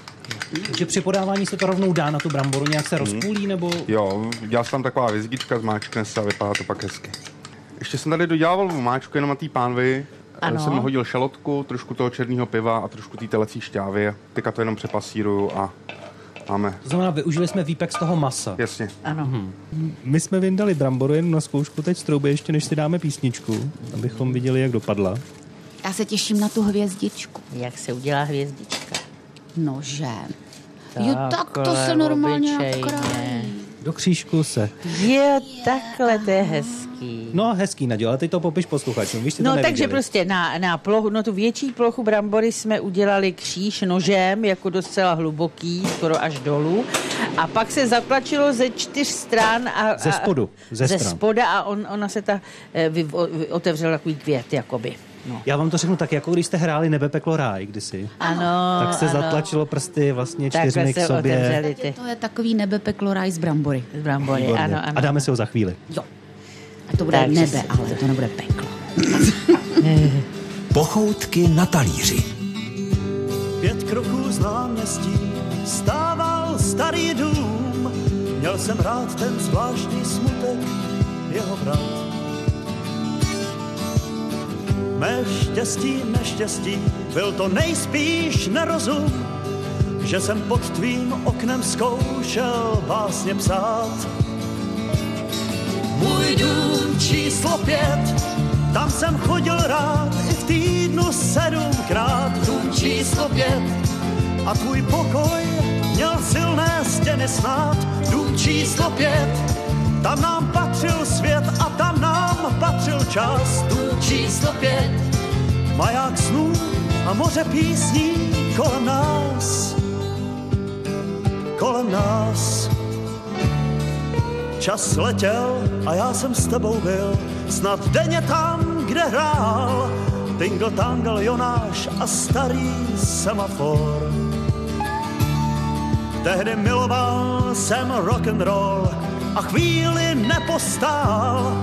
Takže při podávání se to rovnou dá na tu bramboru, nějak se rozpůlí, nebo... Jo, dělá se tam taková vězdička, zmáčkne se a vypadá to pak hezky. Ještě jsem tady dodělával vomáčku jenom na té pánvi. Ano. Ano. Jsem hodil šalotku, trošku toho černého piva a trošku té telecí šťávy. Teďka to jenom přepasíruju a máme. To znamená, využili jsme výpek z toho masa. Jasně. Ano. My jsme vyndali bramboru jen na zkoušku teď z trouby, ještě než si dáme písničku, abychom viděli, jak dopadla. Já se těším na tu hvězdičku. Jak se udělá hvězdička? Nože. Jo, tak to se normálně obyčejně. nakrájí. Do křížku se. Jo, takhle, to je hezký. No, hezký, Naděl, ale teď to popiš posluchačům, víš, No neviděli. takže prostě na, na plochu, no tu větší plochu brambory jsme udělali kříž nožem, jako docela hluboký, skoro až dolů. A pak se zatlačilo ze čtyř stran. A, Ze spodu, ze ze stran. spoda a on, ona se ta, eh, vy, vy, otevřel takový květ, jakoby. No. Já vám to řeknu tak, jako když jste hráli Nebe peklo ráj kdysi. Ano, tak se ano. zatlačilo prsty vlastně Takhle čtyřmi k se sobě. otevřeli ty To je takový nebe peklo ráj z brambory. z brambory, Výborně. ano, ano. A dáme si ho za chvíli. Jo. A to bude Takže nebe, si- ale to nebude peklo. [LAUGHS] Pochoutky na talíři. Pět kroků z náměstí stával starý dům. Měl jsem rád ten zvláštní smutek jeho vrat. Mé štěstí, neštěstí, byl to nejspíš nerozum, že jsem pod tvým oknem zkoušel básně psát. Můj dům číslo pět, tam jsem chodil rád i v týdnu sedmkrát. Dům číslo pět a tvůj pokoj měl silné stěny snad. Dům číslo pět, tam nám patřil svět a patřil čas. Dům číslo pět, maják snů a moře písní kolem nás. kolem nás. Čas letěl a já jsem s tebou byl, snad denně tam, kde hrál. Tingle Tangle, Jonáš a starý semafor. Tehdy miloval jsem rock and roll a chvíli nepostál,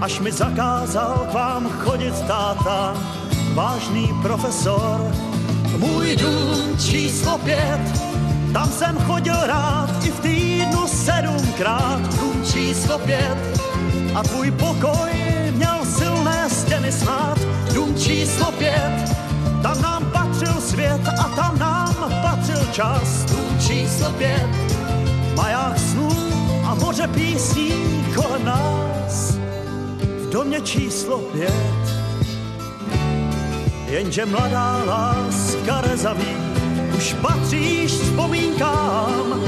až mi zakázal k vám chodit táta, vážný profesor. Můj dům číslo pět, tam jsem chodil rád i v týdnu sedmkrát. Dům číslo pět a tvůj pokoj měl silné stěny snad. Dům číslo pět, tam nám patřil svět a tam nám patřil čas. Dům číslo pět, maják snů a moře písní kolem nás. Domě číslo pět, jenže mladá láska rezaví, už patříš vzpomínkám.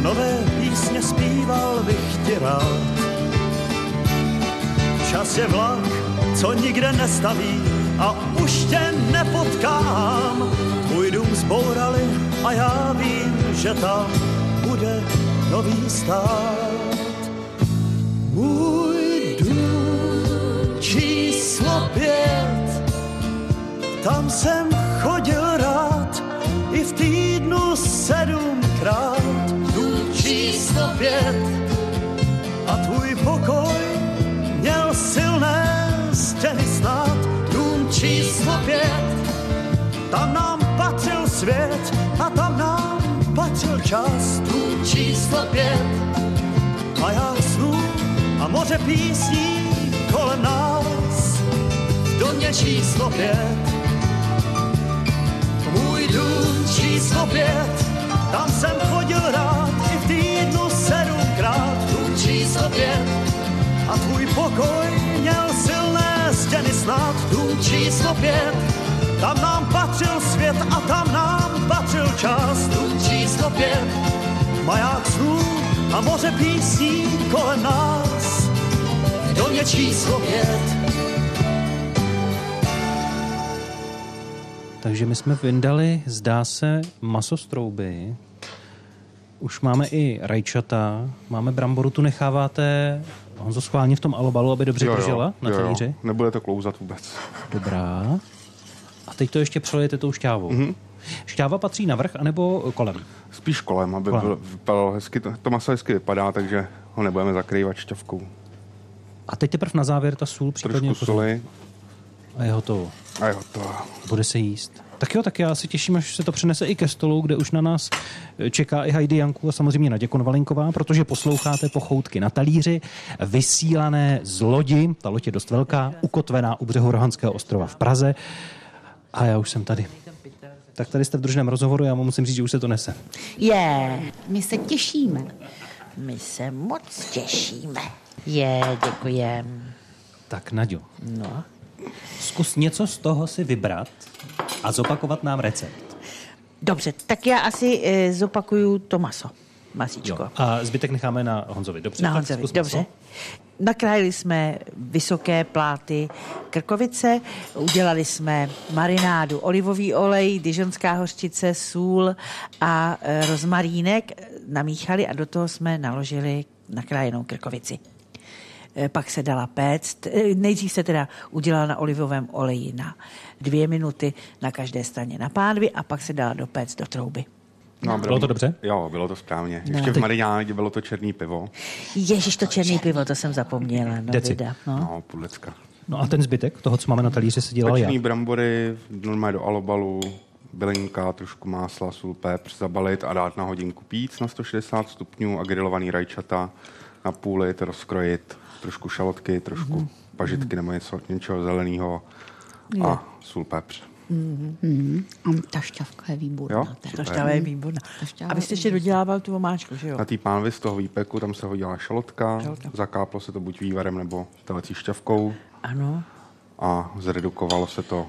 Nové písně zpíval bych ti rád. Čas je vlak, co nikde nestaví a už tě nepotkám. Můj dům zbourali a já vím, že tam bude nový stát. Můj číslo pět, tam jsem chodil rád i v týdnu sedmkrát. Dům číslo pět a tvůj pokoj měl silné stěny snad. Dům číslo pět, tam nám patřil svět a tam nám patřil čas. Dům číslo pět, maják snů a moře písní kolem nás. Domě číslo pět, můj dům číslo pět, tam jsem chodil rád i v týdnu sedmkrát. Dům číslo pět, a tvůj pokoj měl silné stěny snad. Dům číslo pět, tam nám patřil svět a tam nám patřil čas. Dům číslo pět, maják snů a moře písní kolem nás. V domě číslo pět, Takže my jsme vyndali, zdá se, maso z trouby. Už máme i rajčata, máme bramboru, tu necháváte Honzo schválně v tom alobalu, aby dobře držela na jo, jo. talíři. Nebude to klouzat vůbec. [LAUGHS] Dobrá. A teď to ještě přelijete tou šťávou. Mm-hmm. Šťáva patří na vrch anebo kolem? Spíš kolem, aby Kolem. byl, vypadalo hezky. To, to maso hezky vypadá, takže ho nebudeme zakrývat šťavkou. A teď teprve na závěr ta sůl případně Trošku soli a je hotovo. a jo, to. Bude se jíst. Tak jo, tak já se těším, až se to přenese i ke stolu, kde už na nás čeká i Heidi Janku a samozřejmě Naděja Konvalinková, protože posloucháte pochoutky na talíři, vysílané z lodi, ta loď je dost velká, ukotvená u břehu Rohanského ostrova v Praze. A já už jsem tady. Tak tady jste v družném rozhovoru, já vám musím říct, že už se to nese. Je, My se těšíme. my se moc těšíme. Je, děkujem. Tak, Naďo, No. Zkus něco z toho si vybrat a zopakovat nám recept. Dobře, tak já asi e, zopakuju to maso. Masíčko. Jo. A zbytek necháme na Honzovi. Dobře, Na Honzovi, dobře. maso. Nakrájeli jsme vysoké pláty krkovice, udělali jsme marinádu, olivový olej, dižonská hořčice, sůl a e, rozmarínek namíchali a do toho jsme naložili nakrájenou krkovici. E, Pak se dala péct. E, Nejdřív se teda udělala na olivovém oleji na dvě minuty na každé straně na pánvi a pak se dala do péct do trouby. No, Bylo to dobře? Jo, bylo to správně. No. Ještě v marinádě bylo to černý pivo. Ježiš, to černý pivo, to jsem zapomněla. No, Deci. vida, no. No, půdlecka. No a ten zbytek toho, co máme na talíři, se dělal jak? brambory, normálně do alobalu, bylinka, trošku másla, sůl, pepř, zabalit a dát na hodinku pít na 160 stupňů a grilovaný rajčata na půl litr rozkrojit, trošku šalotky, trošku Mhm. pažitky nebo něco, něčeho zeleného a sůl, pepř. A ta šťavka je výborná. Jo? teda. Ta šťáva je výborná. Ta A vy jste je ještě dodělával tu omáčku, že jo? Na té pánvi z toho výpeku tam se hodila šalotka, Šalotka. zakáplo se to buď vývarem nebo telecí šťavkou Ano. a zredukovalo se to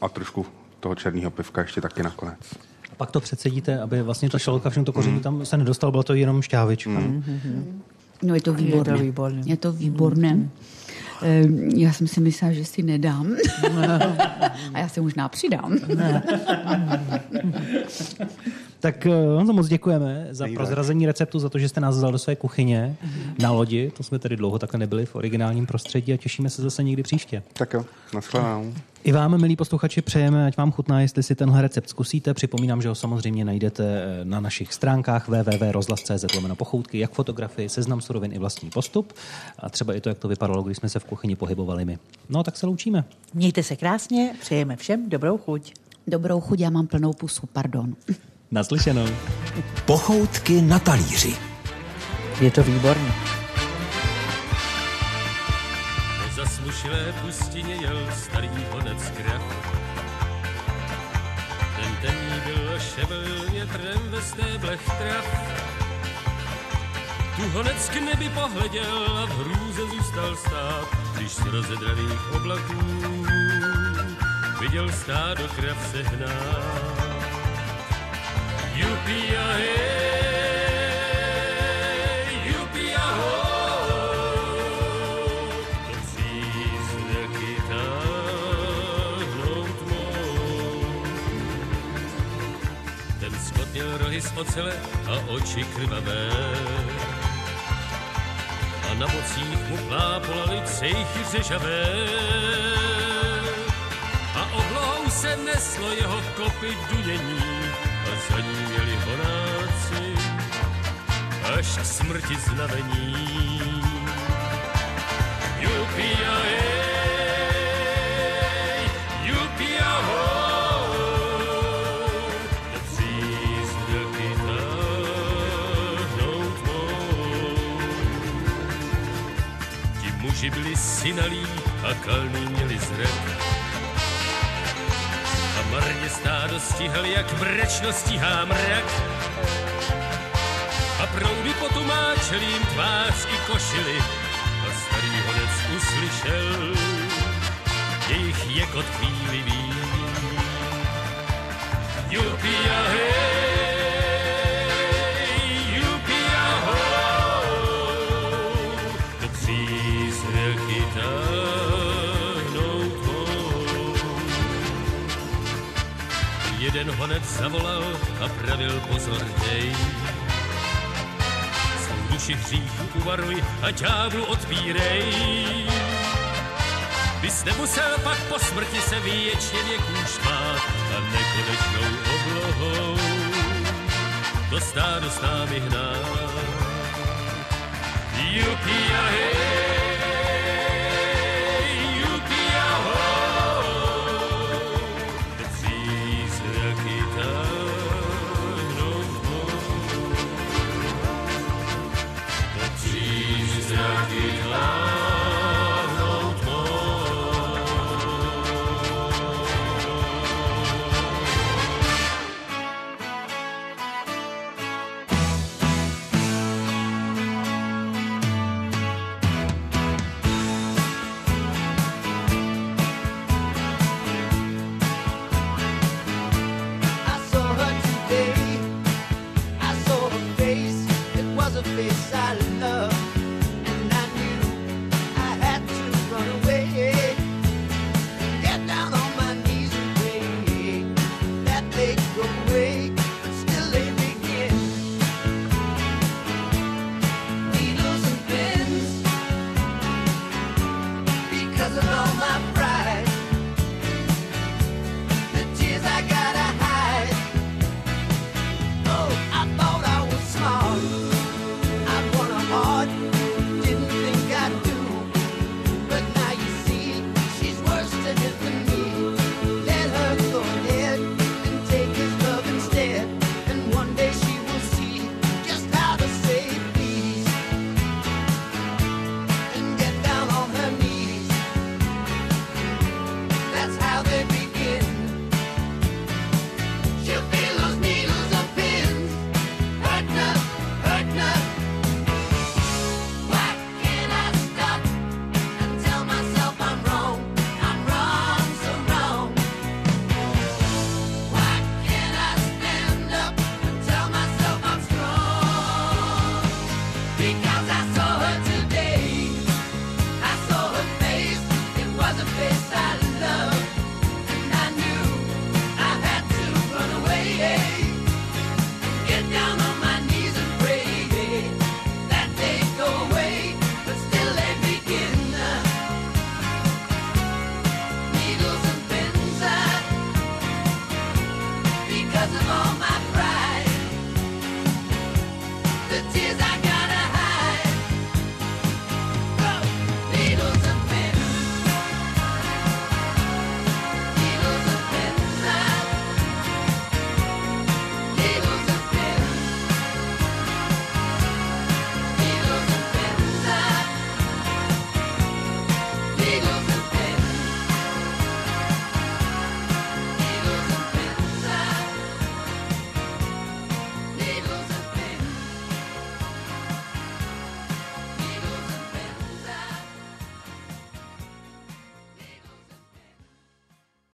a trošku toho černého pivka ještě taky nakonec. A pak to předsedíte, aby vlastně ta šalotka, všechno to koření tam se nedostalo, bylo to jenom šťávička. No je to výborné. Je to výborné. Je to výborné. Eh, Já jsem si myslela, že si nedám. [LAUGHS] A já si možná přidám. Tak eh, Honzo, moc děkujeme za prozrazení receptu, za to, že jste nás vzal do své kuchyně na lodi. To jsme tady dlouho takhle nebyli v originálním prostředí a těšíme se zase někdy příště. Tak jo, nashledanou. I vám, milí posluchači, přejeme, ať vám chutná, jestli si tenhle recept zkusíte. Připomínám, že ho samozřejmě najdete eh, na našich stránkách www.rozhlas.cz lomeno pochoutky, jak fotografii, seznam surovin i vlastní postup. A třeba i to, jak to vypadalo, když jsme se v kuchyni pohybovali my. No, tak se loučíme. Mějte se krásně, přejeme všem dobrou chuť. Dobrou chuť, já mám plnou pusu, pardon. Naslyšenou. Pochoutky na talíři. Je to výborné. Zasmušilé pustině jel starý honec krach. Ten temný byl ševel větrem ve stéblech trav. Tu honec k nebi pohleděl a v hrůze zůstal stát, když z rozedraných oblaků viděl stádo krav sehnát. Jupi a hej, z ocele a oči krvavé. A na bocích mu plápolaly cejchy řežavé. A oblohou se neslo jeho kopy dunění a za ním jeli horáci až k smrti znavení. Byli synalí a kalný měli zrak. A marně stádo stíhali, jak mrečno stíhá mrak. A proudy potumáčeli jim tvář i košily. A starý honec uslyšel jejich jekot chvílivý. Jupi a hej, Honec zavolal a pravil pozor dej. Svou duši hříchu uvaruj a ďáblu odpírej. Bys nemusel pak po smrti se věčně věků a nekonečnou oblohou to stádo s námi hnát. Jupi